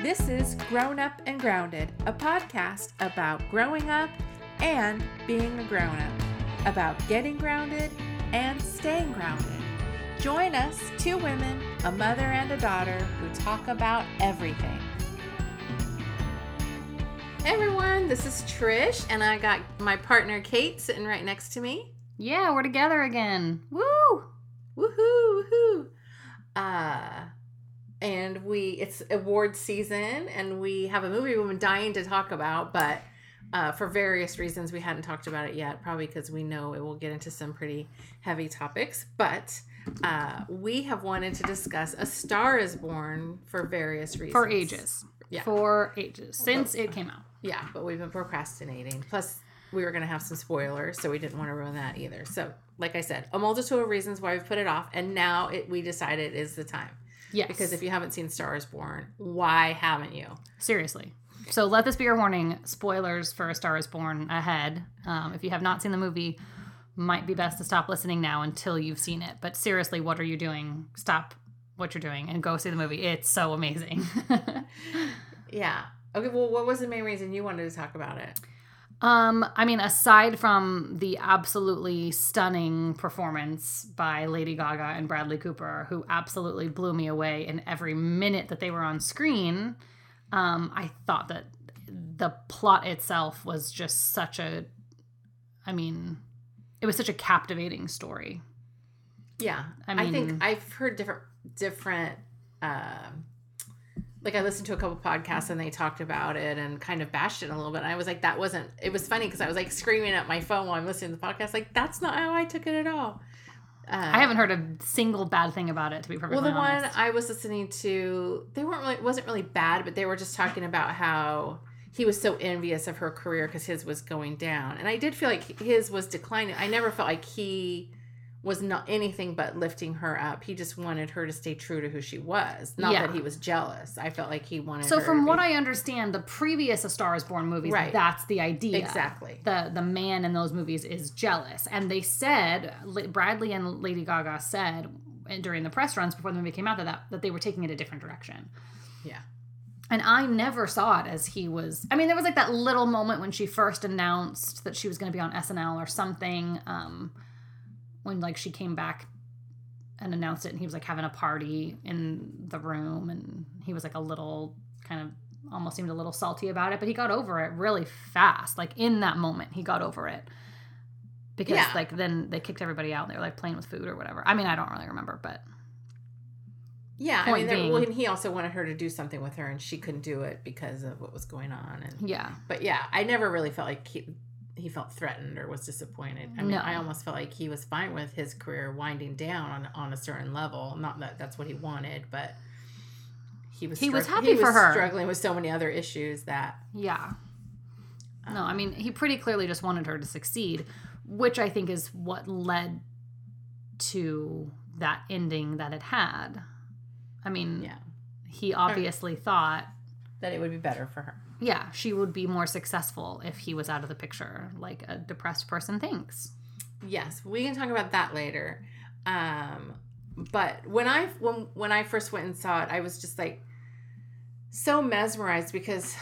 This is Grown Up and Grounded, a podcast about growing up and being a grown up, about getting grounded and staying grounded. Join us, two women, a mother and a daughter, who talk about everything. Hey everyone, this is Trish, and I got my partner Kate sitting right next to me. Yeah, we're together again. Woo! Woohoo! Woohoo! Uh, and we it's award season, and we have a movie we've been dying to talk about, but uh, for various reasons we hadn't talked about it yet. Probably because we know it will get into some pretty heavy topics, but. Uh, we have wanted to discuss A Star is Born for various reasons. For ages. Yeah. For ages. Since it came out. Yeah, but we've been procrastinating. Plus, we were going to have some spoilers, so we didn't want to ruin that either. So, like I said, a multitude of reasons why we've put it off, and now it, we decided is the time. Yes. Because if you haven't seen Star is Born, why haven't you? Seriously. So let this be your warning. Spoilers for A Star is Born ahead. Um, if you have not seen the movie, might be best to stop listening now until you've seen it. But seriously, what are you doing? Stop what you're doing and go see the movie. It's so amazing. Yeah. Okay, well, what was the main reason you wanted to talk about it? Um, I mean, aside from the absolutely stunning performance by Lady Gaga and Bradley Cooper, who absolutely blew me away in every minute that they were on screen, um, I thought that the plot itself was just such a, I mean, it was such a captivating story. Yeah. I I, think I've heard different, different, um, like I listened to a couple podcasts and they talked about it and kind of bashed it a little bit. And I was like, that wasn't, it was funny because I was like screaming at my phone while I'm listening to the podcast. Like, that's not how I took it at all. Uh, I haven't heard a single bad thing about it, to be perfectly Well, the honest. one I was listening to, they weren't really, wasn't really bad, but they were just talking about how he was so envious of her career because his was going down. And I did feel like his was declining. I never felt like he was not anything but lifting her up. He just wanted her to stay true to who she was. Not Yeah. that he was jealous. I felt like he wanted so from to what be- I understand, the previous A Star Is Born movies, Right. that's the idea. Exactly. The the man in those movies is jealous, and they said Bradley and Lady Gaga said during the press runs before the movie came out that that, that they were taking it a different direction. Yeah. And I never saw it as he was. I mean, there was like that little moment when she first announced that she was going to be on SNL or something. Um, when like she came back and announced it, and he was like having a party in the room, and he was like a little kind of almost seemed a little salty about it, but he got over it really fast. Like in that moment, he got over it because Yeah. like then they kicked everybody out. and They were like playing with food or whatever. I mean, I don't really remember, but Yeah. I mean, being- well, and he also wanted her to do something with her and she couldn't do it because of what was going on. And yeah, But yeah, I never really felt like he he felt threatened or was disappointed. I mean, No. I almost felt like he was fine with his career winding down on on a certain level. Not that that's what he wanted, but he was He was happy for was her. struggling with so many other issues that yeah. No, I um, mean, he pretty clearly just wanted her to succeed, which I think is what led to that ending that it had. I mean, yeah, he obviously thought, that it would be better for her. Yeah, she would be more successful if he was out of the picture, like a depressed person thinks. Yes, we can talk about that later. Um, but when I when when I first went and saw it, I was just like so mesmerized because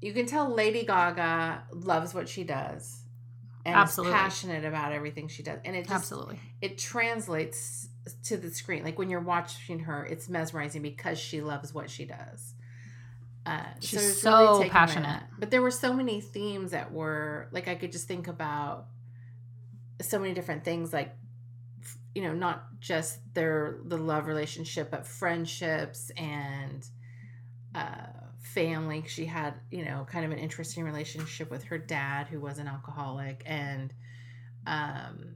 you can tell Lady Gaga loves what she does and Absolutely. is passionate about everything she does, and it just Absolutely. it translates to the screen. Like when you're watching her, it's mesmerizing because she loves what she does. Uh, She's so taken passionate. that. But there were so many themes that were like I could just think about so many different things, like you know, not just their the love relationship, but friendships and uh, family. She had you know kind of an interesting relationship with her dad, who was an alcoholic, and um,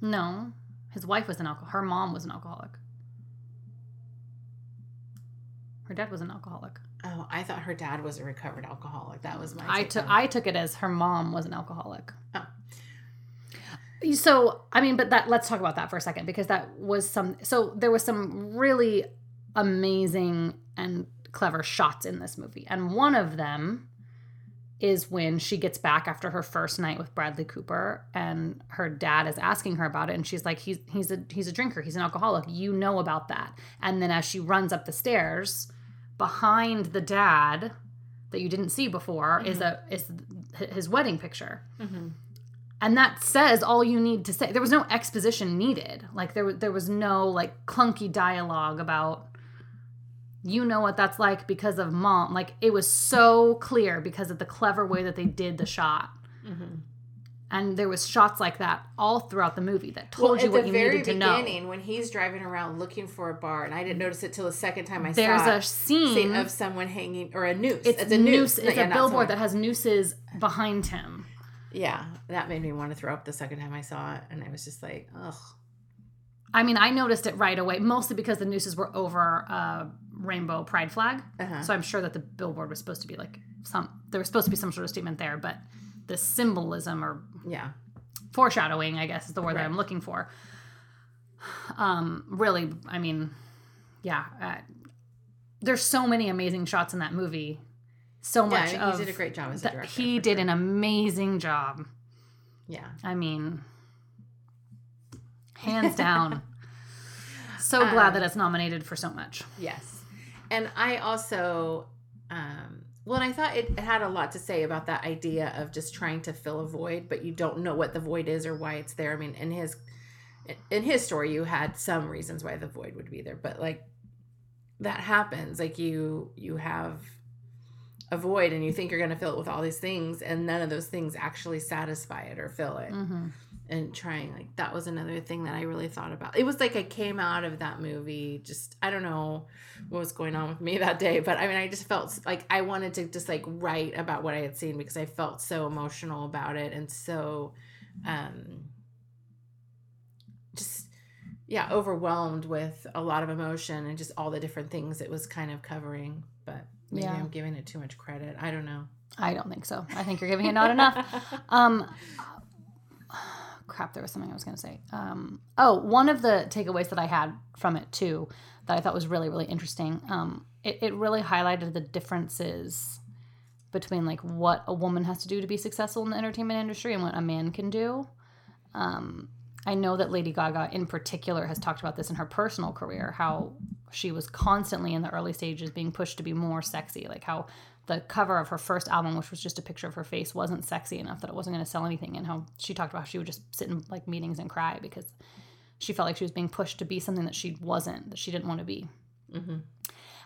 No, his wife was an alcoholic. Her mom was an alcoholic. Her dad was an alcoholic. Oh, I thought her dad was a recovered alcoholic. That was my. I took I took it as her mom was an alcoholic. Oh. So I mean, but that let's talk about that for a second because that was some. So there was some really amazing and clever shots in this movie, and one of them is when she gets back after her first night with Bradley Cooper and her dad is asking her about it and she's like he's he's a he's a drinker he's an alcoholic you know about that and then as she runs up the stairs behind the dad that you didn't see before is mm-hmm. a is his wedding picture. Mm-hmm. And that says all you need to say. There was no exposition needed. Like there was there was no like clunky dialogue about you know what that's like because of mom. Like it was so clear because of the clever way that they did the shot. Mm-hmm. And there was shots like that all throughout the movie that told Well, you what you needed to know. At the very beginning, when he's driving around looking for a bar, and I didn't notice it till the second time I There's saw a it, scene. scene of someone hanging or a noose. it's, It's, a a noose. noose. It's a billboard that has nooses behind him. Yeah, that made me want to throw up the second time I saw it, and I was just like, ugh. I mean, I noticed it right away, mostly because the nooses were over a rainbow pride flag. Uh-huh. So I'm sure that the billboard was supposed to be like some. There was supposed to be some sort of statement there, but the symbolism or Yeah, foreshadowing, I guess, is the word that I'm looking for. Um, really, I mean, yeah. Uh, there's so many amazing shots in that movie. So yeah, much of he did a great job as a director. he did sure. an amazing job. Yeah, I mean, hands down. So glad Um, that it's nominated for so much. yes, and I also, well, and I thought it, had a lot to say about that idea of just trying to fill a void, but you don't know what the void is or why it's there. I mean, in his in his story, you had some reasons why the void would be there, but like that happens. Like you you have a void and you think you're going to fill it with all these things and none of those things actually satisfy it or fill it hmm and trying like that was another thing that i really thought about it was like i came out of that movie just i don't know what was going on with me that day but i mean i just felt like i wanted to just like write about what i had seen because i felt so emotional about it and so um just yeah overwhelmed with a lot of emotion and just all the different things it was kind of covering but maybe Yeah. i'm giving it too much credit i don't know I don't think so. I think you're giving it not enough. Um, crap, there was something I was going to say. Um, oh, one of the takeaways that I had from it too that I thought was really, really interesting. Um, it, it really highlighted the differences between like what a woman has to do to be successful in the entertainment industry and what a man can do. Um, I know that Lady Gaga in particular has talked about this in her personal career, how she was constantly in the early stages being pushed to be more sexy, like how the cover of her first album, which was just a picture of her face, wasn't sexy enough that it wasn't going to sell anything, and how she talked about how she would just sit in like meetings and cry because she felt like she was being pushed to be something that she wasn't, that she didn't want to be. hmm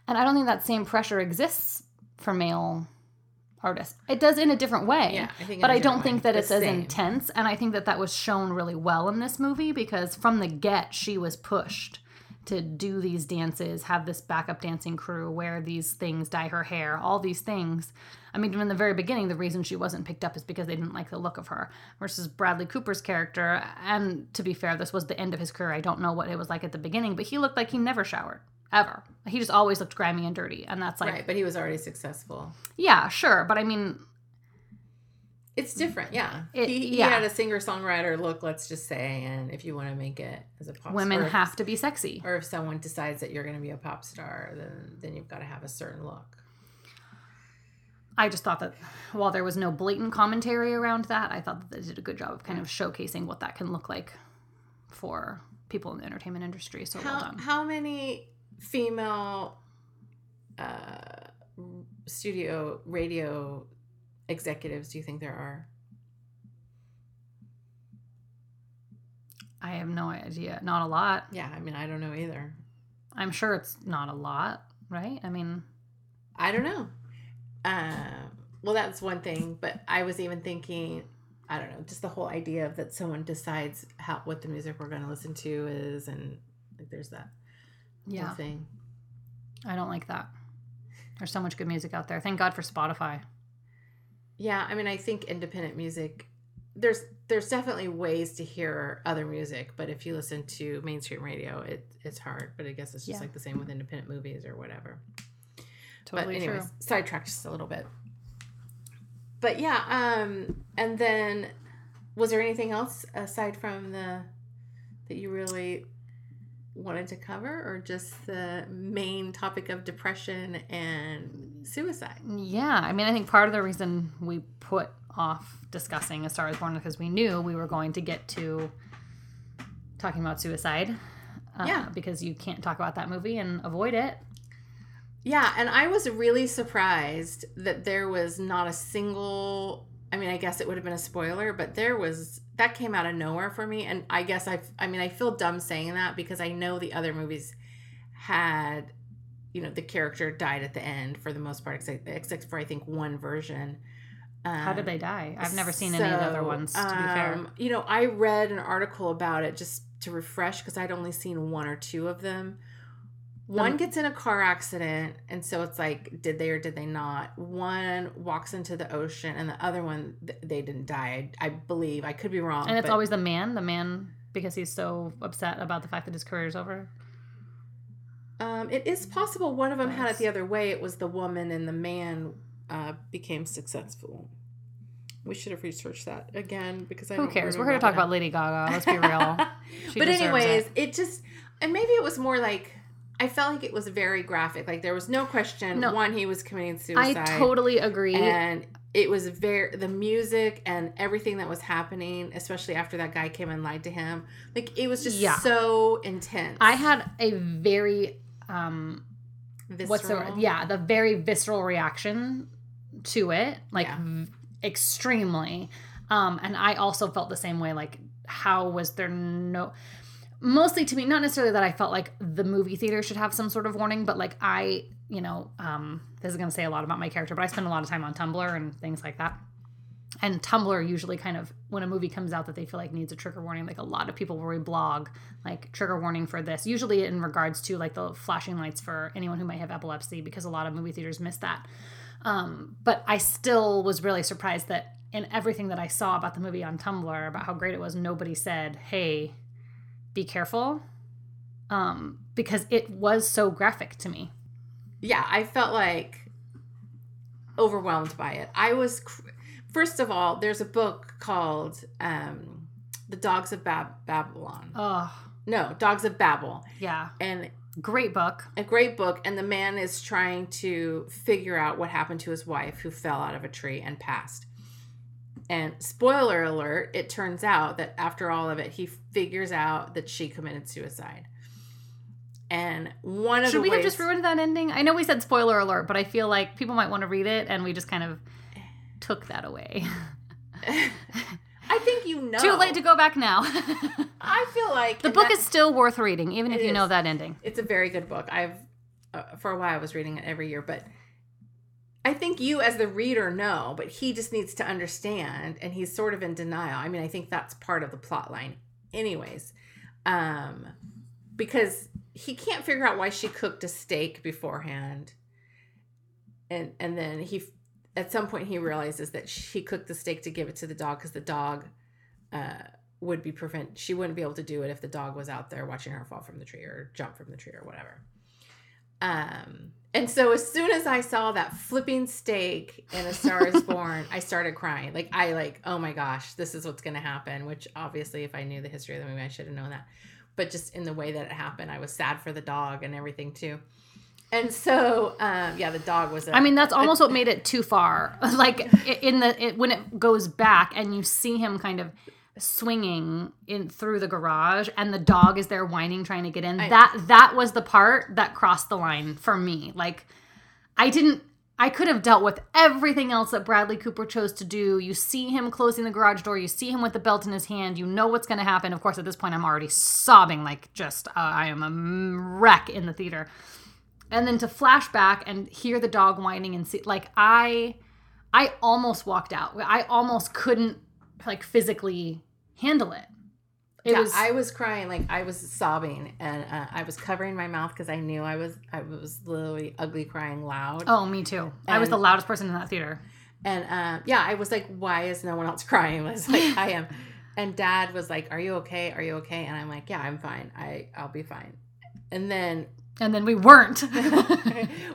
And I don't think that same pressure exists for male artists. It does in a different way. Yeah, I think But I don't think that it's but as intense. And I think that that was shown really well in this movie because from the get, she was pushed to do these dances, have this backup dancing crew, wear these things, dye her hair, all these things. I mean, in the very beginning, the reason she wasn't picked up is because they didn't like the look of her. Versus Bradley Cooper's character, and to be fair, this was the end of his career. I don't know what it was like at the beginning, but he looked like he never showered ever. He just always looked grimy and dirty, and that's like, right but he was already successful yeah, sure, but I mean, It's different, yeah. It- he, he yeah. had a singer songwriter look, let's just say, and if you want to make it as a pop women star, have to be sexy. or if someone decides that you're going to be a pop star, then then you've got to have a certain look. I just thought that while there was no blatant commentary around that, I thought that they did a good job of kind of showcasing what that can look like for people in the entertainment industry. So well How done. how many female uh, studio radio executives do you think there are? I have no idea. Not a lot. Yeah, I mean, I don't know either. I'm sure it's not a lot, right? I mean, I don't know. Uh, well, that's one thing, but I was even thinking, I don't know, just the whole idea of that someone decides how what the music we're going to listen to is, and like there's that yeah, thing. I don't like that. There's so much good music out there. Thank God for Spotify. Yeah, I mean, I think independent music. There's there's definitely ways to hear other music, but if you listen to mainstream radio, it it's hard. But I guess it's just Yeah. like the same with independent movies or whatever. Totally but anyways, true. sidetracked just a little bit. But yeah, um, and then was there anything else aside from the that you really wanted to cover, or just the main topic of depression and suicide? Yeah, I mean, I think part of the reason we put off discussing A Star is Born because we knew we were going to get to talking about suicide. Uh, Yeah. Because you can't talk about that movie and avoid it. Yeah, and I was really surprised that there was not a single. I mean, I guess it would have been a spoiler, but there was that came out of nowhere for me. And I guess I, I mean, I feel dumb saying that because I know the other movies had, you know, the character died at the end for the most part, except, except for I think one version. Um, How did they die? I've never seen any of the other ones, to be fair. um, You know, I read an article about it just to refresh because I'd only seen one or two of them. One Um, gets in a car accident, and so it's like, did they or did they not? One walks into the ocean, and the other one, they didn't die. I, I believe. I could be wrong. And it's always the man, the man, because he's so upset about the fact that his career's over. Um, it is possible one of them had it the other way. It was the woman, and the man uh, became successful. We should have researched that again because I Who cares? We're here to talk about Lady Gaga. Let's be real. But anyways, it. it. just and maybe it was more like I felt like it was very graphic. Like there was no question. No. One, he was committing suicide. I totally agree. and it was very the music and everything that was happening, especially after that guy came and lied to him. Like it was just Yeah. so intense. I had a very um what's the yeah the very visceral reaction to it like Yeah. v- extremely. Um and i also felt the same way like how was there no mostly to me not necessarily that i felt like the movie theater should have some sort of warning but like i you know um this is going to say a lot about my character but i spend a lot of time on tumblr and things like that and tumblr usually kind of when a movie comes out that they feel like needs a trigger warning like a lot of people will reblog like trigger warning for this usually in regards to like the flashing lights for anyone who might have epilepsy because a lot of movie theaters miss that. Um, but i still was really surprised that in everything that i saw about the movie on tumblr about how great it was nobody said hey be careful. Um, because it was so graphic to me. Yeah, I felt like overwhelmed by it. I was, cr- first of all, there's a book called um, The Dogs of Bab- Babylon. oh No, Dogs of Babel. yeah And great book a great book. And the man is trying to figure out what happened to his wife who fell out of a tree and passed. And spoiler alert, it turns out that after all of it, he figures out that she committed suicide. And one of the Should we ways, have just ruined that ending? I know we said spoiler alert, but I feel like people might want to read it, and we just kind of took that away. I think you know. Too late to go back now. I feel like the book that- is still worth reading, even if you know that ending. It's a very good book. I've uh, for a while I was reading it every year, but I think you as the reader know, but he just needs to understand, and he's sort of in denial. I mean, I think that's part of the plot line, anyways, um, because he can't figure out why she cooked a steak beforehand, and and then he at some point he realizes that she cooked the steak to give it to the dog because the dog uh, would be prevent she wouldn't be able to do it if the dog was out there watching her fall from the tree or jump from the tree or whatever. Um and so as soon as i saw that flipping steak in a star is born i started crying. Like i like oh my gosh this is what's going to happen which obviously if i knew the history of the movie i should have known that. But just in the way that it happened i was sad for the dog and everything too and so um yeah the dog was a, I mean, that's almost what made it too far. like in the it, when it goes back and you see him kind of swinging in through the garage, and the dog is there whining, trying to get in. I- that that was the part that crossed the line for me. Like I didn't. I could have dealt with everything else that Bradley Cooper chose to do. You see him closing the garage door. You see him with the belt in his hand. You know what's going to happen. Of course, at this point, I'm already sobbing like just uh, I am a wreck in the theater and then to flash back and hear the dog whining and see like i i almost walked out i almost couldn't like physically handle it it yeah, was I was crying, like I was sobbing, and uh, I was covering my mouth because I knew I was, I was literally ugly crying loud. oh me too i was the loudest person in that theater And um, yeah, I was like, why is no one else crying? I was like, I am. And dad was like, are you okay? Are you okay? And I'm like, yeah, I'm fine. I, I'll be fine. And then, and then we weren't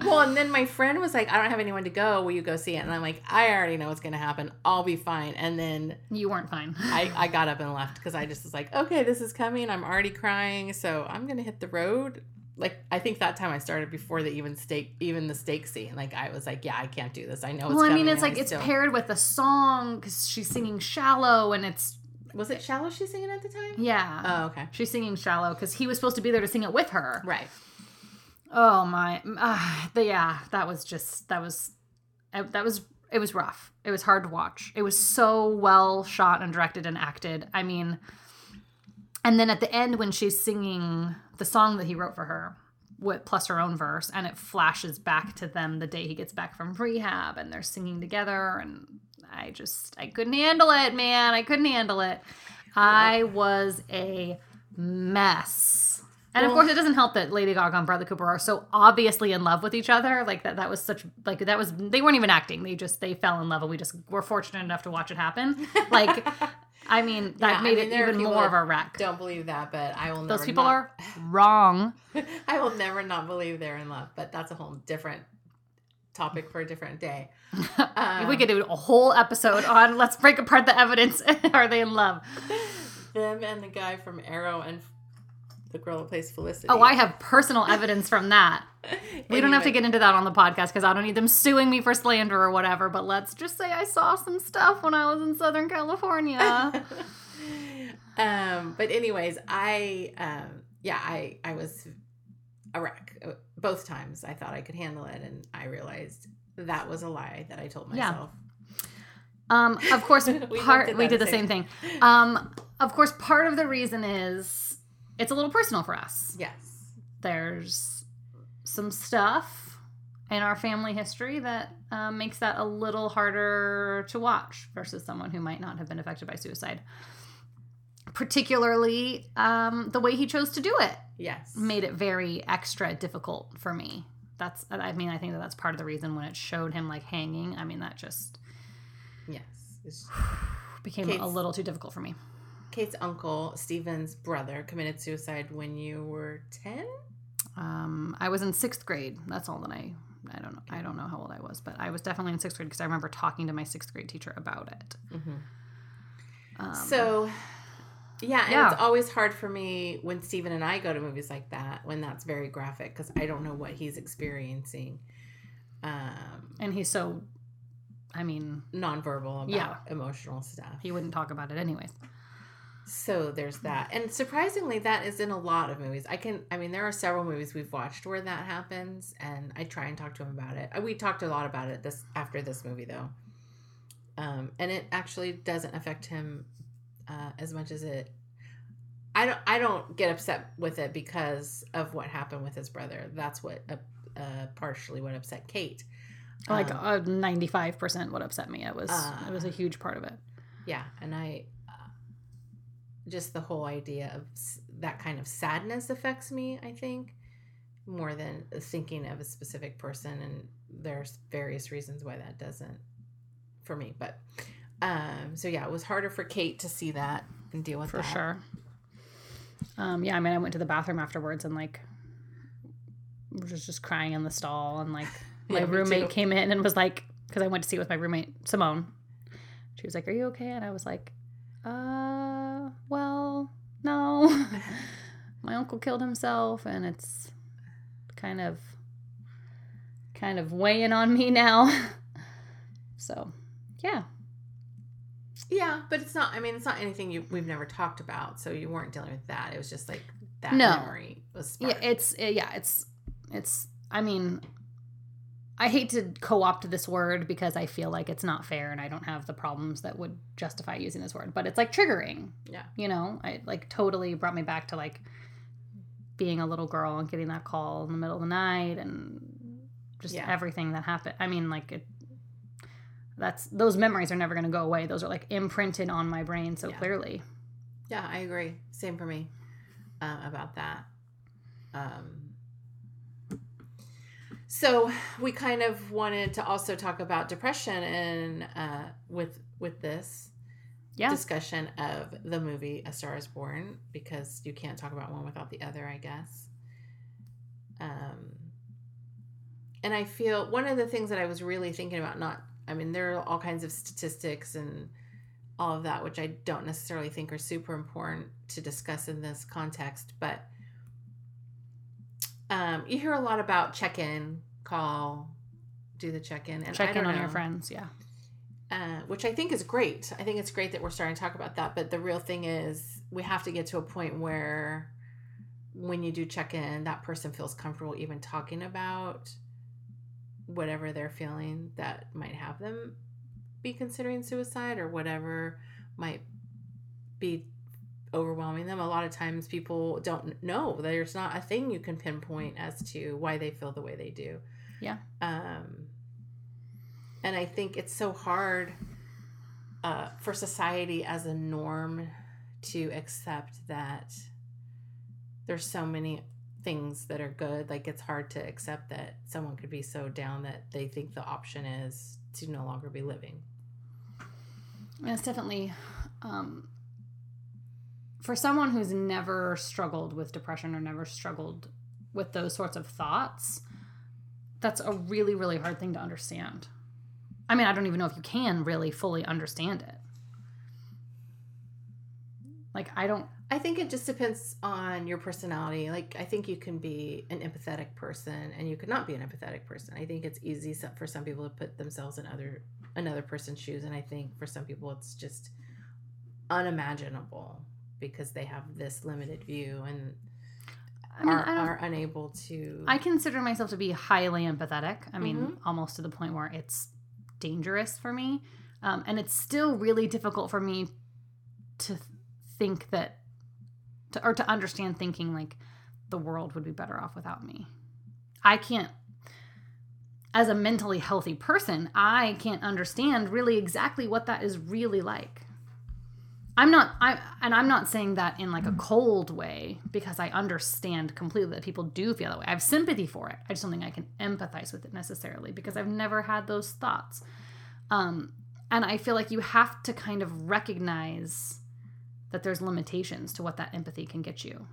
well, and then my friend was like, I don't have anyone to go. Will you go see it? And I'm like, I already know what's going to happen. I'll be fine. And then you weren't fine I, I got up and left because I just was like, okay, this is coming. I'm already crying. So I'm going to hit the road. Like, I think that time I started before the even stake, even the stake scene. Like, I was like, yeah, I can't do this. I know it's well i mean it's like I it's still- paired with a song because she's singing shallow and it's Was it Shallow she's singing at the time? yeah Oh, okay. she's singing shallow because he was supposed to be there to sing it with her Right. Oh my, uh, the, yeah, that was just that was uh, that was it was rough. It was hard to watch. It was so well shot and directed and acted. I mean, and then at the end when she's singing the song that he wrote for her, with plus her own verse, and it flashes back to them the day he gets back from rehab, and they're singing together, and I just I couldn't handle it, man. I couldn't handle it. I was a mess. And of course, it doesn't help that Lady Gaga and Bradley Cooper are so obviously in love with each other. Like that, that was such like that was they weren't even acting. They just they fell in love, and we just were fortunate enough to watch it happen. Like, I mean, that Yeah, I made mean, it even more of a wreck. Don't believe that, but I will. Those never people not- are wrong. I will never not believe they're in love, but that's a whole different topic for a different day. Um, we could do a whole episode on let's break apart the evidence. are they in love? them and the guy from Arrow and the girl that plays Felicity. Oh, I have personal evidence from that. We don't have to get into that on the podcast because I don't need them suing me for slander or whatever. But let's just say I saw some stuff when I was in Southern California. um, but anyways, I um, yeah, I I was a wreck uh, both times. I thought I could handle it, and I realized that was a lie that I told Yeah. myself. Um, of course, We part did we did the the same same- thing. Um, of course, part of the reason is it's a little personal for us. Yes. There's some stuff in our family history that um, makes that a little harder to watch versus someone who might not have been affected by suicide. Particularly, um, the way he chose to do it Yes. made it very extra difficult for me. That's, I mean, I think that that's part of the reason when it showed him like hanging. I mean, that just Yes. Became Kate's- a little too difficult for me. Kate's uncle, Steven's brother, committed suicide when you were 10? Um, I was in sixth grade. That's all that I. I don't know. I don't know how old I was, but I was definitely in sixth grade because I remember talking to my sixth grade teacher about it. Um, So, yeah, and yeah. it's always hard for me when Steven and I go to movies like that when that's very graphic because I don't know what he's experiencing. Um, and he's so. I mean, nonverbal about Yeah. emotional stuff. he wouldn't talk about it anyways. So there's that. And surprisingly, that is in a lot of movies. I can, I mean, there are several movies we've watched where that happens, and I try and talk to him about it. Uh, We talked a lot about it this after this movie, though. Um, and it actually doesn't affect him uh, as much as it. I don't. I don't get upset with it because of what happened with his brother. That's what, uh, uh, partially what upset Kate. Like Um, ninety five percent would upset me. It was Uh, it was a huge part of it. yeah and i uh, just the whole idea of that kind of sadness affects me i think more than thinking of a specific person and there's various reasons why that doesn't for me but um so yeah it was harder for kate to see that and deal with for that For sure. Um, yeah, I mean, I went to the bathroom afterwards and like was just crying in the stall, and like my Yeah, roommate came in and was like, because I went to see it with my roommate Simone. She was like, "Are you okay?" And I was like, "Uh, well, no. my uncle killed himself, and it's kind of, kind of weighing on me now." so, yeah, yeah but it's not i mean it's not anything you we've never talked about so you weren't dealing with that it was just like that No. memory was yeah it's uh, yeah it's it's i mean i hate to co-opt this word because i feel like it's not fair and i don't have the problems that would justify using this word but it's like triggering Yeah. you know i like totally brought me back to like being a little girl and getting that call in the middle of the night and just Yeah. everything that happened i mean like it that's those memories are never going to go away those are like imprinted on my brain so Yeah. clearly Yeah, I agree. Same for me uh, about that. Um, so we kind of wanted to also talk about depression and uh, with with this yeah. discussion of the movie A Star Is Born because you can't talk about one without the other, I guess. Um, and I feel one of the things that I was really thinking about, not, I mean, there are all kinds of statistics and all of that, which I don't necessarily think are super important to discuss in this context, but um, you hear a lot about check in, call, do the check in, and check in on your friends yeah uh, which I think is great. I think it's great that we're starting to talk about that. But the real thing is, we have to get to a point where when you do check in, that person feels comfortable even talking about whatever they're feeling that might have them be considering suicide or whatever might be overwhelming them. A lot of times people don't know there's not a thing you can pinpoint as to why they feel the way they do. Yeah. Um and I think it's so hard uh, for society as a norm to accept that there's so many things that are good. Like it's hard to accept that someone could be so down that they think the option is to no longer be living. And it's definitely um, for someone who's never struggled with depression or never struggled with those sorts of thoughts. That's a really, really hard thing to understand. I mean, I don't even know if you can really fully understand it. Like, I don't. I think it just depends on your personality. Like, I think you can be an empathetic person and you could not be an empathetic person. I think it's easy for some people to put themselves in other another person's shoes, and I think for some people it's just unimaginable because they have this limited view and I mean, are, I, are unable to. I consider myself to be highly empathetic. I mean, Mhm. almost to the point where it's dangerous for me. Um, and it's still really difficult for me to think that, to, or to understand thinking like the world would be better off without me. I can't, as a mentally healthy person, I can't understand really exactly what that is really like. I'm not I and I'm not saying that in like a cold way because I understand completely that people do feel that way. I have sympathy for it. I just don't think I can empathize with it necessarily because I've never had those thoughts. Um and I feel like you have to kind of recognize that there's limitations to what that empathy can get you.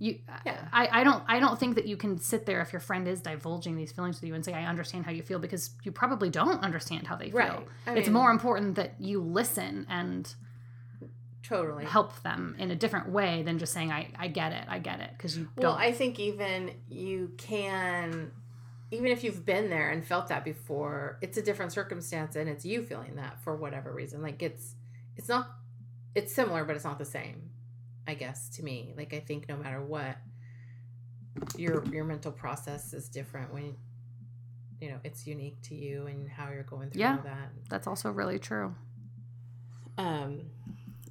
You Yeah. I, I don't I don't think that you can sit there if your friend is divulging these feelings with you and say I understand how you feel because you probably don't understand how they feel. Right. I it's mean- more important that you listen and totally help them in a different way than just saying I, I get it, I get it because you Well, don't. I think even you can, even if you've been there and felt that before, it's a different circumstance and it's you feeling that for whatever reason. Like it's, it's not, it's similar, but it's not the same. I guess to me, like I think no matter what, your your mental process is different when, you know, it's unique to you and how you're going through Yeah. all that. That's also really true. um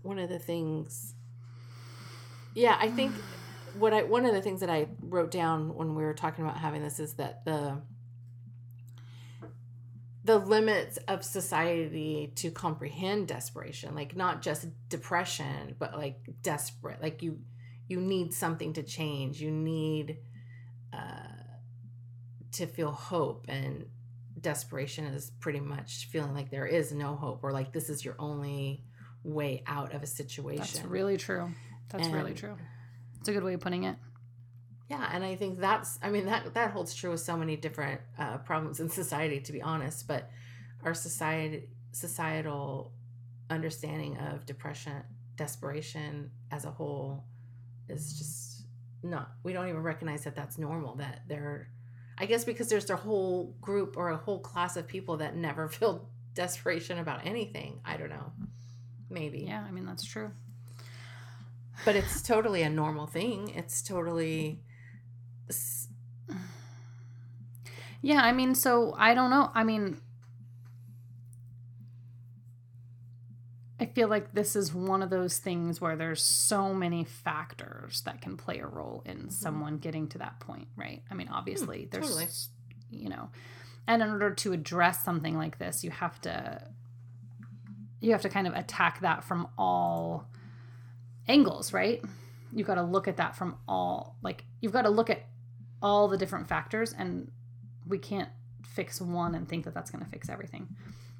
one of the things yeah i think what i one of the things that i wrote down when we were talking about having this is that the the limits of society to comprehend desperation like not just depression but like desperate like you you need something to change. You need uh to feel hope and desperation is pretty much feeling like there is no hope or like this is your only way out of a situation. That's really true. That's really true. It's a good way of putting it. yeah, and I think that's I mean that that holds true with so many different uh, problems in society to be honest, but our society societal understanding of depression, desperation as a whole is just not we don't even recognize that that's normal that there I guess because there's a whole group or a whole class of people that never feel desperation about anything. I don't know. Maybe. Yeah, I mean that's true. But it's totally a normal thing. It's totally Yeah, I mean, so I don't know. I mean, I feel like this is one of those things where there's so many factors that can play a role in mm-hmm. someone getting to that point, right? I mean, obviously, hmm, there's, totally. you know, and in order to address something like this, you have to, you have to kind of attack that from all angles, right? You've got to look at that from all, like, you've got to look at all the different factors and we can't fix one and think that that's going to fix everything.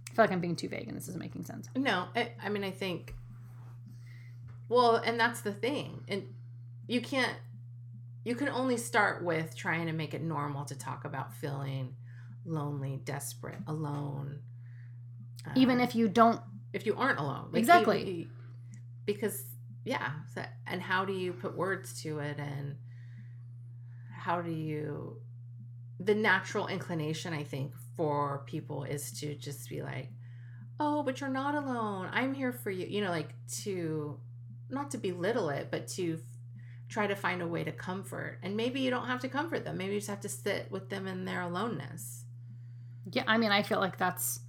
I feel like I'm being too vague and this isn't making sense. No, I, I mean, I think. Well, and that's the thing, and you can't. You can only start with trying to make it normal to talk about feeling lonely, desperate, alone. Even um, if you don't, if you aren't alone, Like, Exactly. you- because yeah, so, and how do you put words to it, and how do you? The natural inclination, I think, for people is to just be like, "Oh, but you're not alone. I'm here for you." You know, like to not to belittle it, but to f- try to find a way to comfort. And maybe you don't have to comfort them. Maybe you just have to sit with them in their aloneness Yeah, I mean, I feel like that's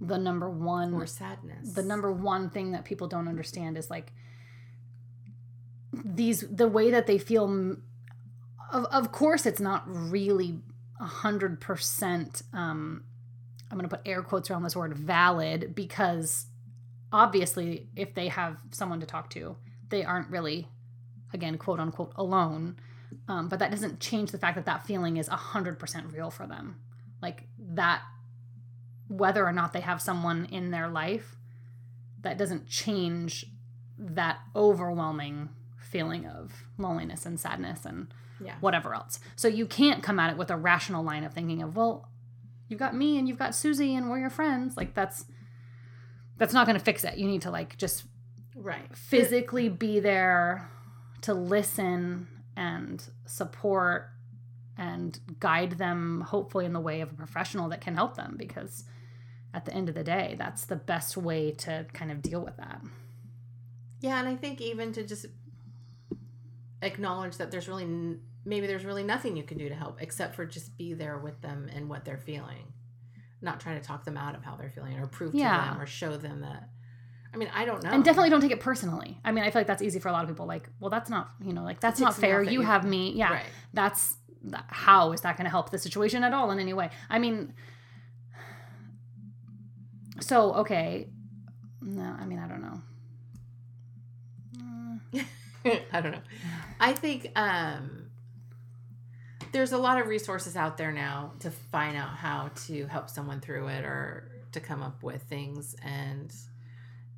the number one or sadness. the number one thing that people don't understand is like these the way that they feel of, of course it's not really a hundred percent um i'm gonna put air quotes around this word valid because obviously if they have someone to talk to they aren't really again quote unquote alone um, but that doesn't change the fact that that feeling is a hundred percent real for them like that whether or not they have someone in their life that doesn't change that overwhelming feeling of loneliness and sadness and yeah. whatever else. So you can't come at it with a rational line of thinking of, well, you've got me and you've got Susie and we're your friends. Like that's that's not going to fix it. You need to like just Right. physically be there to listen and support and guide them hopefully in the way of a professional that can help them because at the end of the day that's the best way to kind of deal with that Yeah, and I think even to just acknowledge that there's really n- maybe there's really nothing you can do to help except for just be there with them and what they're feeling. Not trying to talk them out of how they're feeling or prove Yeah. to them or show them that I mean, I don't know. and definitely don't take it personally i mean i feel like that's easy for a lot of people like well that's not you know like that's not fair nothing. you have me yeah Right. that's how is that going to help the situation at all in any way i mean so okay no i mean i don't know I don't know. I think um there's a lot of resources out there now to find out how to help someone through it or to come up with things and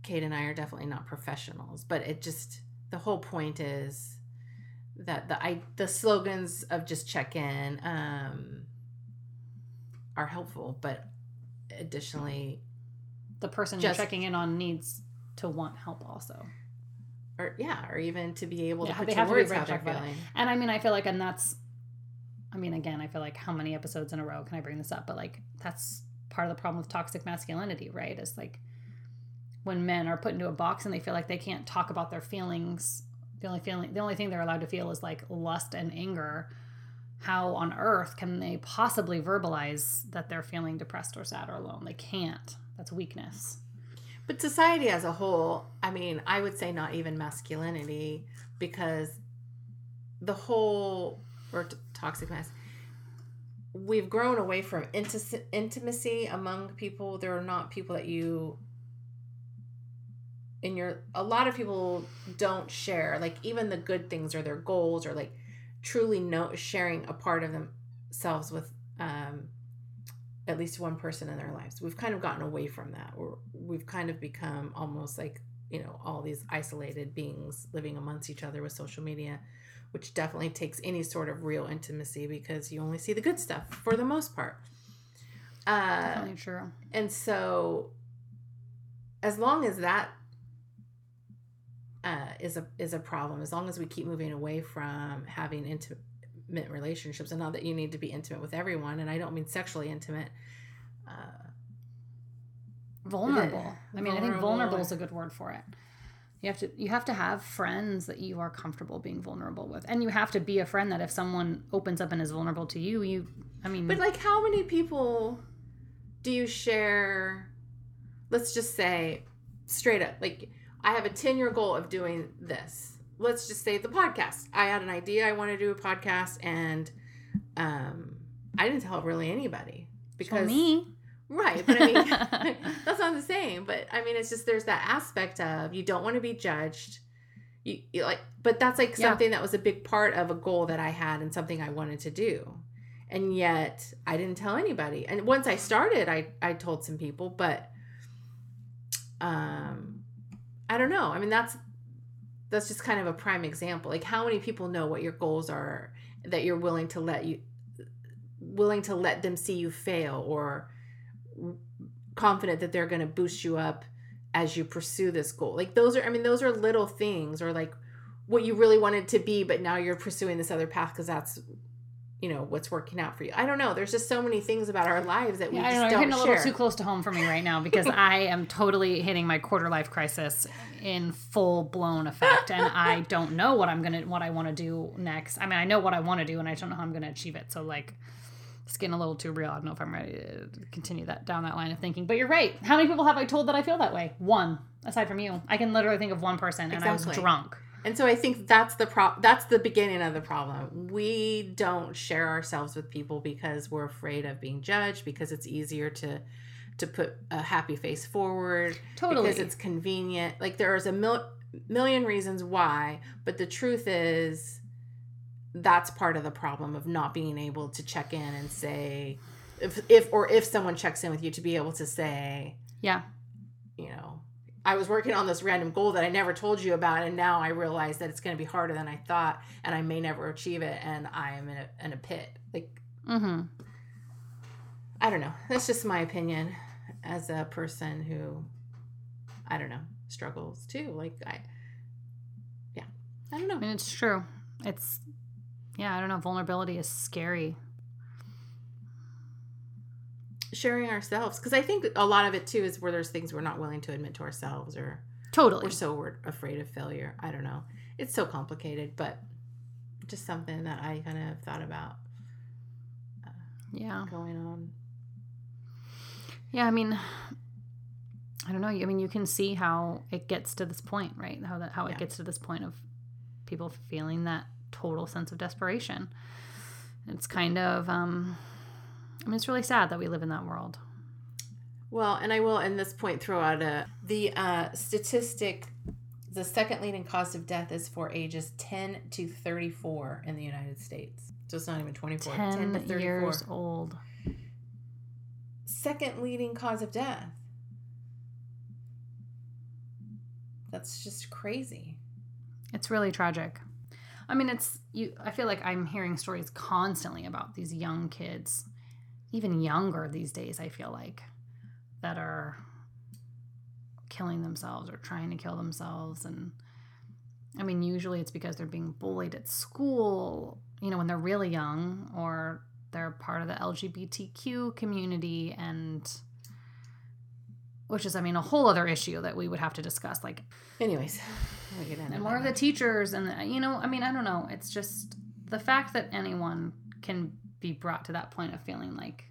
Kate and I are definitely not professionals, but it just the whole point is that the I the slogans of just check in um are helpful, but additionally the person Just- you're checking in on needs to want help also or yeah, or even to be able Yeah, to put they to have to words ready how they're talk about it. feeling. And I mean, I feel like, and that's, I mean, again, I feel like how many episodes in a row can I bring this up? But like, that's part of the problem with toxic masculinity, right? Is like when men are put into a box and they feel like they can't talk about their feelings. The only feeling, the only thing they're allowed to feel is like lust and anger. How on earth can they possibly verbalize that they're feeling depressed or sad or alone? They can't. That's weakness. But society as a whole, I mean, I would say not even masculinity because the whole or t- toxic mass we've grown away from inti- intimacy among people. There are not people that you in your a lot of people don't share like even the good things or their goals or like truly know sharing a part of themselves with um at least one person in their lives. We've kind of gotten away from that. We're, we've kind of become almost like, you know, all these isolated beings living amongst each other with social media, which definitely takes any sort of real intimacy because you only see the good stuff for the most part. Uh, Definitely true. and so, as long as that uh, is a is a problem, as long as we keep moving away from having intimate relationships, and not that you need to be intimate with everyone, and I don't mean sexually intimate. Uh, vulnerable. I mean, I think Vulnerable. vulnerable is a good word for it. You have to you have to have friends that you are comfortable being vulnerable with, and you have to be a friend that if someone opens up and is vulnerable to you, you. I mean, But like, how many people do you share? Let's just say, straight up, like I have a ten year goal of doing this. Let's just say the podcast. I had an idea. I want to do a podcast, and um, I didn't tell really anybody because me, right. But I mean, that's not the same. But I mean, it's just there's that aspect of you don't want to be judged. You, you like, but that's like Yeah. something that was a big part of a goal that I had and something I wanted to do and yet I didn't tell anybody. And once I started, I I told some people, but um, I don't know. I mean, that's that's just kind of a prime example. Like, how many people know what your goals are that you're willing to let you willing to let them see you fail or confident that they're going to boost you up as you pursue this goal. Like those are I mean those are little things or like what you really wanted to be but now you're pursuing this other path cuz that's you know what's working out for you. I don't know. There's just so many things about our lives that we Yeah, I just don't know. don't You're hitting a little too close to home for me right now because I am totally hitting my quarter life crisis in full blown effect, and I don't know what I'm gonna, what I want to do next. I mean, I know what I want to do, and I don't know how I'm gonna achieve it. So like, it's getting a little too real. I don't know if I'm ready to continue that down that line of thinking. But you're right. How many people have I told that I feel that way? One, aside from you. I can literally think of one person, and I was drunk. And so I think that's the pro- that's the beginning of the problem. We don't share ourselves with people because we're afraid of being judged because it's easier to to put a happy face forward Totally. because it's convenient. Like there is a mil- million reasons why, but the truth is that's part of the problem of not being able to check in and say if if or if someone checks in with you to be able to say, yeah. you know, I was working on this random goal that I never told you about, and now I realize that it's going to be harder than I thought, and I may never achieve it, and I am in a, in a pit. Like, Mm-hmm. I don't know. That's just my opinion as a person who, I don't know, struggles too. Like, I, yeah, I don't I know. mean, it's true. It's, yeah, I don't know. Vulnerability is scary. Sharing ourselves, because I think a lot of it too is where there's things we're not willing to admit to ourselves, or Totally. we're so we're afraid of failure. I don't know. It's so complicated, but just something that I kind of thought about yeah. going on. Yeah, I mean, I don't know. I mean, you can see how it gets to this point, right? How that how it Yeah. gets to this point of people feeling that total sense of desperation. It's kind of, um, I mean, it's really sad that we live in that world. Well, and I will, in this point, throw out a the uh, statistic. The second leading cause of death is for ages 10 to 34 in the United States. So it's not even 24. 10, to 34. years old. Second leading cause of death. That's just crazy. It's really tragic. I mean, it's you. I feel like I'm hearing stories constantly about these young kids, even younger these days. I feel like that are killing themselves or trying to kill themselves, and I mean, usually it's because they're being bullied at school. You know, when they're really young, or they're part of the LGBTQ community, and which is, I mean, a whole other issue that we would have to discuss. Like, Anyways, we'll get into and more of the teachers and you know i mean i don't know it's just the fact that anyone can be brought to that point of feeling like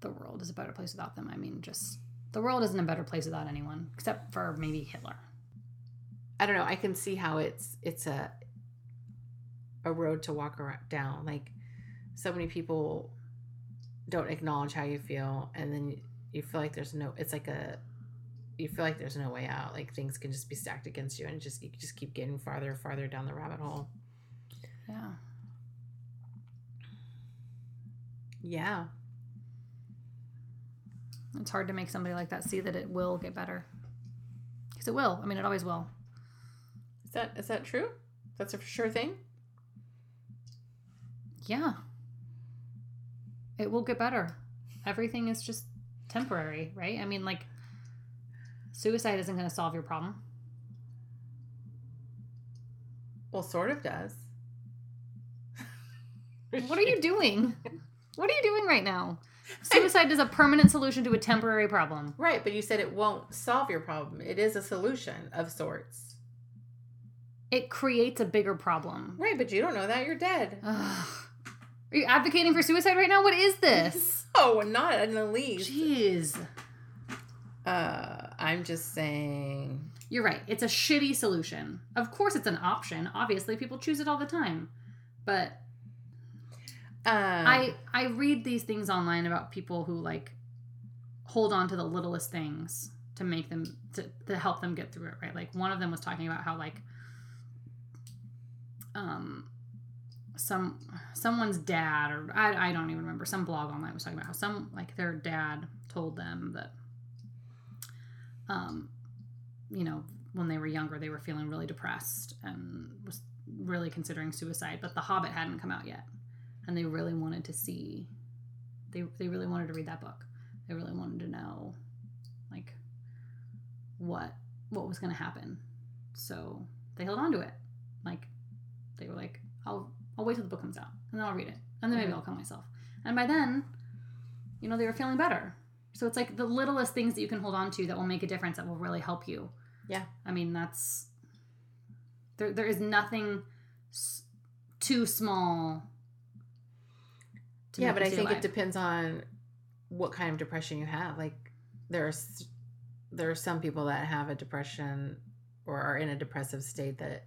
the world is a better place without them i mean just the world isn't a better place without anyone except for maybe hitler I don't know. I can see how it's it's a a road to walk around down. Like so many people don't acknowledge how you feel, and then you, you feel like there's no. It's like a you feel like there's no way out. Like things can just be stacked against you, and just you just keep getting farther and farther down the rabbit hole. yeah Yeah, it's hard to make somebody like that see that it will get better because it will i mean it always will is that is that true? That's a for sure thing. yeah it will get better everything is just temporary right i mean like suicide isn't going to solve your problem Well, sort of does. What are you doing? What are you doing right now? Suicide is a permanent solution to a temporary problem. Right, but you said it won't solve your problem. It is a solution of sorts. It creates a bigger problem. Right, but you don't know that you're dead. Ugh. Are you advocating for suicide right now? What is this? Oh, not in the least. Jeez. Uh, I'm just saying. You're right. It's a shitty solution. Of course, it's an option. Obviously, people choose it all the time. But Um, I I read these things online about people who like hold on to the littlest things to make them to, to help them get through it right? Like one of them was talking about how like um some someone's dad or I, I don't even remember some blog online was talking about how some like their dad told them that um you know when they were younger they were feeling really depressed and was really considering suicide but the hobbit hadn't come out yet and they really wanted to see they they really wanted to read that book they really wanted to know like what what was going to happen so they held on to it like they were like i'll i'll wait till the book comes out and then I'll read it, and then maybe. I'll calm myself. And by then, you know, they were feeling better. So it's like the littlest things that you can hold on to that will make a difference that will really help you. Yeah. I mean, that's there. There is nothing s- too small. Yeah, but I think alive. it depends on what kind of depression you have. Like there's there are some people that have a depression or are in a depressive state that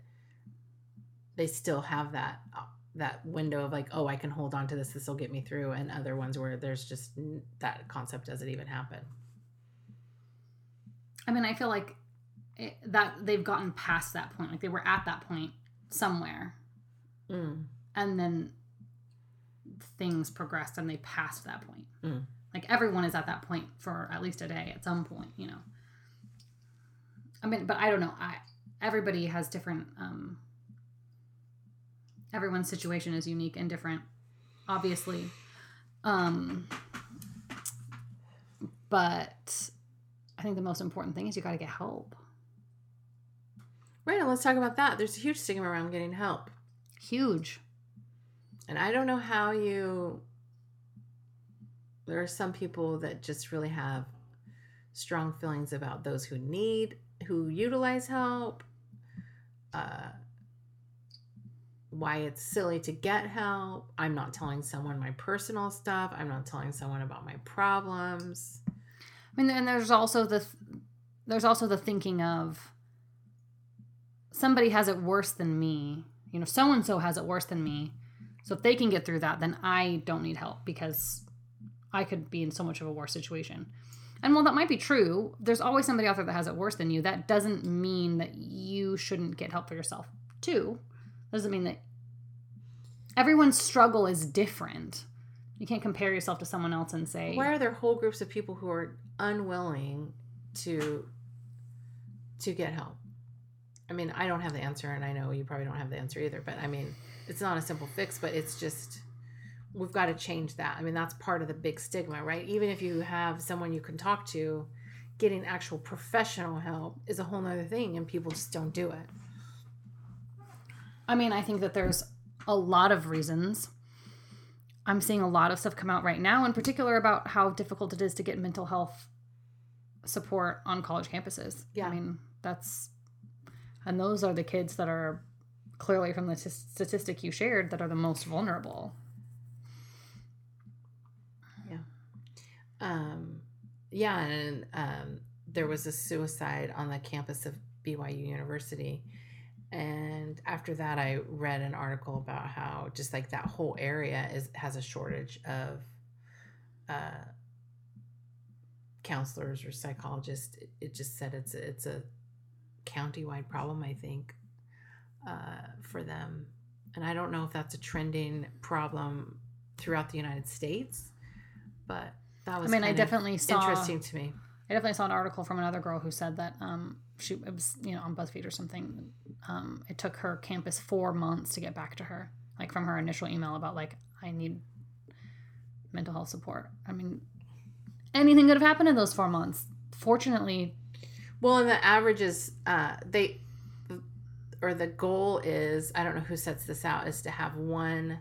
they still have that uh, that window of like, oh, I can hold on to this. This will get me through. And other ones where there's just that concept doesn't even happen. I mean, I feel like it, that they've gotten past that point. Like they were at that point somewhere, Mm. and then things progressed and they passed that point. Mm. Like everyone is at that point for at least a day at some point, you know. I mean, but I don't know. I everybody has different. um Everyone's situation is unique and different, obviously. Um, but I think the most important thing is you got to get help. Right. And let's talk about that. There's a huge stigma around getting help. Huge. And I don't know how you. There are some people that just really have strong feelings about those who need, who utilize help, uh, why it's silly to get help. I'm not telling someone my personal stuff. I'm not telling someone about my problems. I mean, and there's also the there's also the thinking of somebody has it worse than me. You know, so and so has it worse than me. So if they can get through that, then I don't need help because I could be in so much of a worse situation. And while that might be true, there's always somebody out there that has it worse than you. That doesn't mean that you shouldn't get help for yourself too. Doesn't mean that everyone's struggle is different. You can't compare yourself to someone else and say, Why are there whole groups of people who are unwilling to to get help? I mean, I don't have the answer, and I know you probably don't have the answer either. But I mean, it's not a simple fix, but it's just we've got to change that. I mean, that's part of the big stigma, right? Even if you have someone you can talk to, getting actual professional help is a whole nother thing, and people just don't do it. I mean, I think that there's a lot of reasons. I'm seeing a lot of stuff come out right now, in particular about how difficult it is to get mental health support on college campuses. Yeah. I mean, that's, and those are the kids that are clearly from the t- statistic you shared that are the most vulnerable. Um, yeah, and um, there was a suicide on the campus of BYU University. And after that, I read an article about how just like that whole area is has a shortage of uh, counselors or psychologists. It, it just said it's a, it's a county-wide problem, I think, uh, for them. And I don't know if that's a trending problem throughout the United States, but that was. I mean, I definitely saw. interesting to me. I definitely saw an article from another girl who said that um, she it was you know on BuzzFeed or something. Um, it took her campus four months to get back to her, like from her initial email about like I need mental health support. I mean, anything could have happened in those four months. Fortunately, Well, and the average is uh, they or the goal is I don't know who sets this out is to have one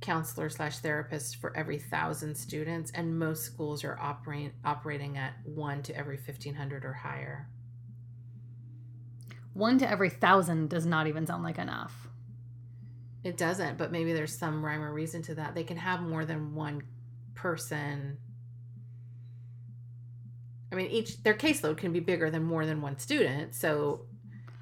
counselor slash therapist for every thousand students, and most schools are operating operating at one to every fifteen hundred or higher. one to every thousand does not even sound like enough. It doesn't, but maybe there's some rhyme or reason to that. They can have more than one person. I mean, each their caseload can be bigger than more than one student. So,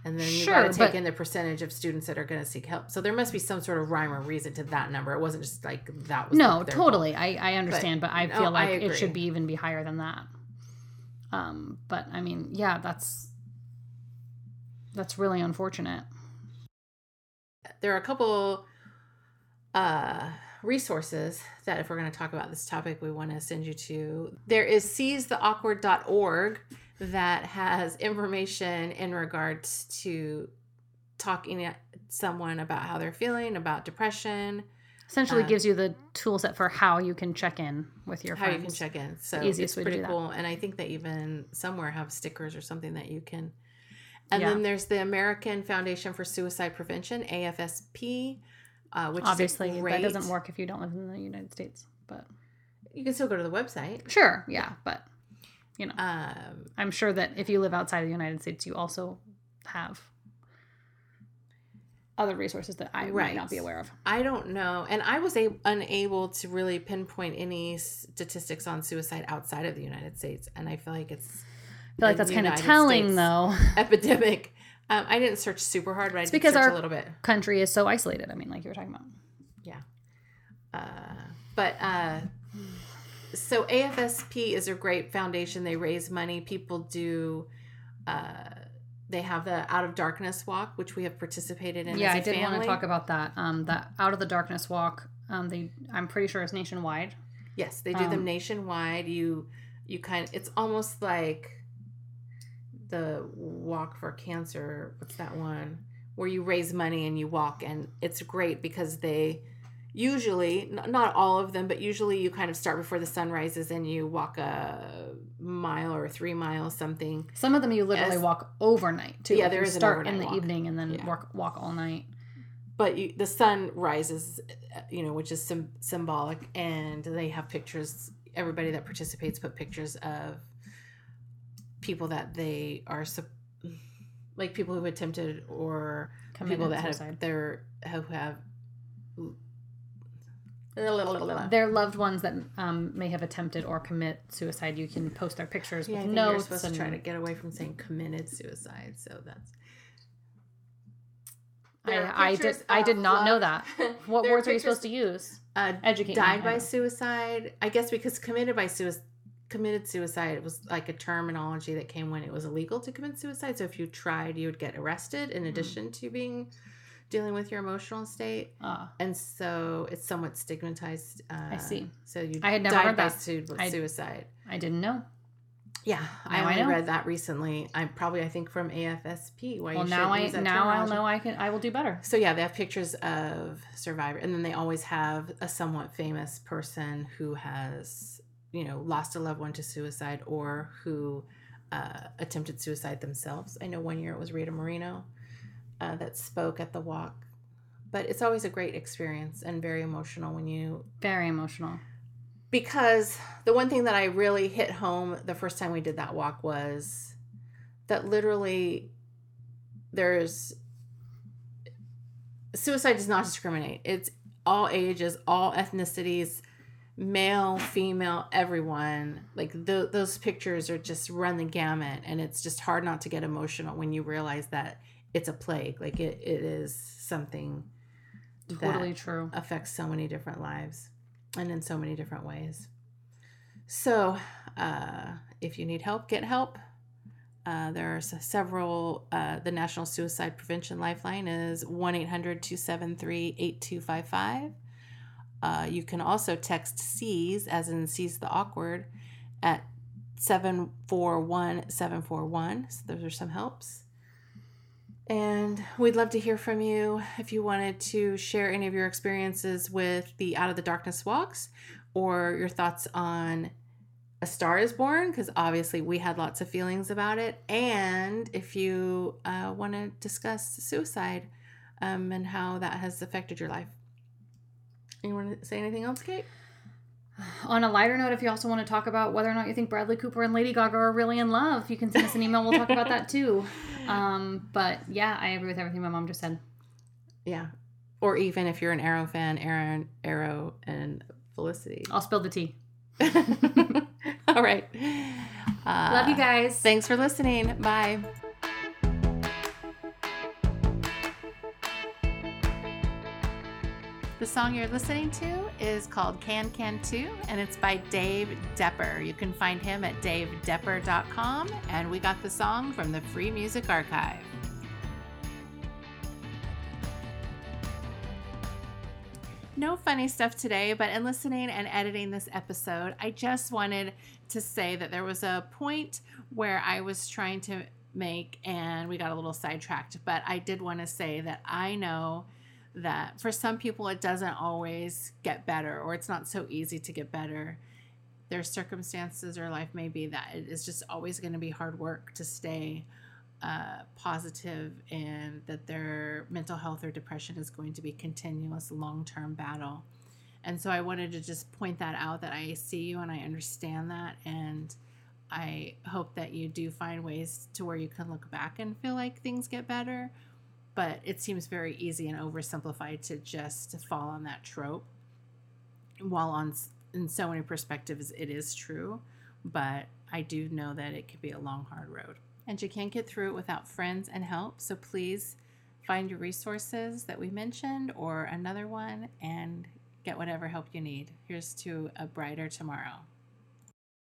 and then you got Sure, to take but- in the percentage of students that are going to seek help. So there must be some sort of rhyme or reason to that number. It wasn't just like that was No, totally. I, I understand, but, I no, feel I like it agree. should be even be higher than that. Um, but I mean, yeah, that's that's really unfortunate. There are a couple uh, resources that, if we're going to talk about this topic, we want to send you to. There is seizetheawkward.org that has information in regards to talking to someone about how they're feeling, about depression, Essentially, Uh, gives you the tool set for how you can check in with your how friends. you can check in. So easiest it's way to pretty cool. And I think they even somewhere have stickers or something that you can. And Yeah. then there's the American Foundation for Suicide Prevention, AFSP. uh, which Obviously, is that doesn't work if you don't live in the United States. But You can still go to the website. sure, yeah. But Um, I'm sure that if you live outside of the United States, you also have other resources that I might not be aware of. I don't know, and I was a- unable to really pinpoint any statistics on suicide outside of the United States, and I feel like it's I feel like that's kind of telling, States though. epidemic. Um, I didn't search super hard, but I because our- a little bit. Country is so isolated. I mean, like you were talking about. Yeah. Uh, but uh, so AFSP is a great foundation. They raise money. People do. Uh, they have the Out of Darkness Walk, which we have participated in. yeah, I did want to talk about that. Um, that out of the darkness walk. Um, they I'm pretty sure it's nationwide. Yes, they do them Um, nationwide. You you kind of it's almost like the walk for cancer. What's that one? Where you raise money and you walk and it's great because they usually not all of them but usually you kind of start before the sun rises and you walk a mile or 3 miles something. Some of them you literally As- walk overnight too. Yeah, Like, there is an start in the walk. evening and then Yeah. walk walk all night. But you, the sun rises, uh, you know, which is sim- symbolic and they have pictures everybody that participates put pictures of people that they are like people who've attempted or Committed people that suicide. have their who have Their loved ones that um, may have attempted or commit suicide, you can post their pictures yeah, I with think you're supposed and to try to get away from saying committed suicide. So that's. I, I did. I did of not know that. What There are words are you supposed to use? Uh, Educate. died I by know. suicide. I guess because committed by suicide. Committed suicide was like a terminology that came when it was illegal to commit suicide. So if you tried, you would get arrested in addition to being dealing with your emotional state. Ah, and so it's somewhat stigmatized. Uh, I see. So you I had never died heard by that. su- I- suicide. I didn't know. Yeah, I Now I only know. read that recently. I'm probably I think from AFSP. Why Well, you now I now I'll know I can. I will do better. So yeah, they have pictures of survivor, and then they always have a somewhat famous person who has you know lost a loved one to suicide or who uh, attempted suicide themselves. I know one year it was Rita Moreno uh, that spoke at the walk, but it's always a great experience and very emotional when you Very emotional. because the one thing that I really hit home the first time we did that walk was that literally there's suicide does not discriminate. It's all ages, all ethnicities, male, female, everyone. Like tho- those pictures are just run the gamut, and it's just hard not to get emotional when you realize that it's a plague. Like it, it is something Totally true. affects so many different lives and in so many different ways. So, uh, if you need help, get help. Uh, there are several. Uh, the National Suicide Prevention Lifeline is 1 800 273 8255. Uh, You can also text Seize, as in Seize the awkward, at 741 741. So, those are some helps. And we'd love to hear from you if you wanted to share any of your experiences with the Out of the Darkness walks or your thoughts on A Star is Born, because obviously we had lots of feelings about it. And if you uh, want to discuss suicide um, and how that has affected your life. You want to say anything else, Kate? On a lighter note, if you also want to talk about whether or not you think Bradley Cooper and Lady Gaga are really in love, you can send us an email. We'll talk about that too. Um, but yeah, I agree with everything my mom just said. Yeah. Or even if you're an Arrow fan, Aaron, Arrow, and Felicity. I'll spill the tea. All right. Uh, Love you guys. Thanks for listening. Bye. The song you're listening to is called Can Can 2 and it's by Dave Depper. You can find him at davedepper.com and we got the song from the Free Music Archive. No funny stuff today, but in listening and editing this episode, I just wanted to say that there was a point where I was trying to make and we got a little sidetracked, but I did want to say that I know that for some people it doesn't always get better or it's not so easy to get better. Their circumstances or life may be that it is just always going to be hard work to stay uh, positive and that their mental health or depression is going to be continuous long-term battle and so i wanted to just point that out that i see you and i understand that and i hope that you do find ways to where you can look back and feel like things get better but it seems very easy and oversimplified to just fall on that trope. While on in so many perspectives it is true but i do know that it could be a long hard road. And you can't get through it without friends and help so please find your resources that we mentioned or another one and get whatever help you need. Here's to a brighter tomorrow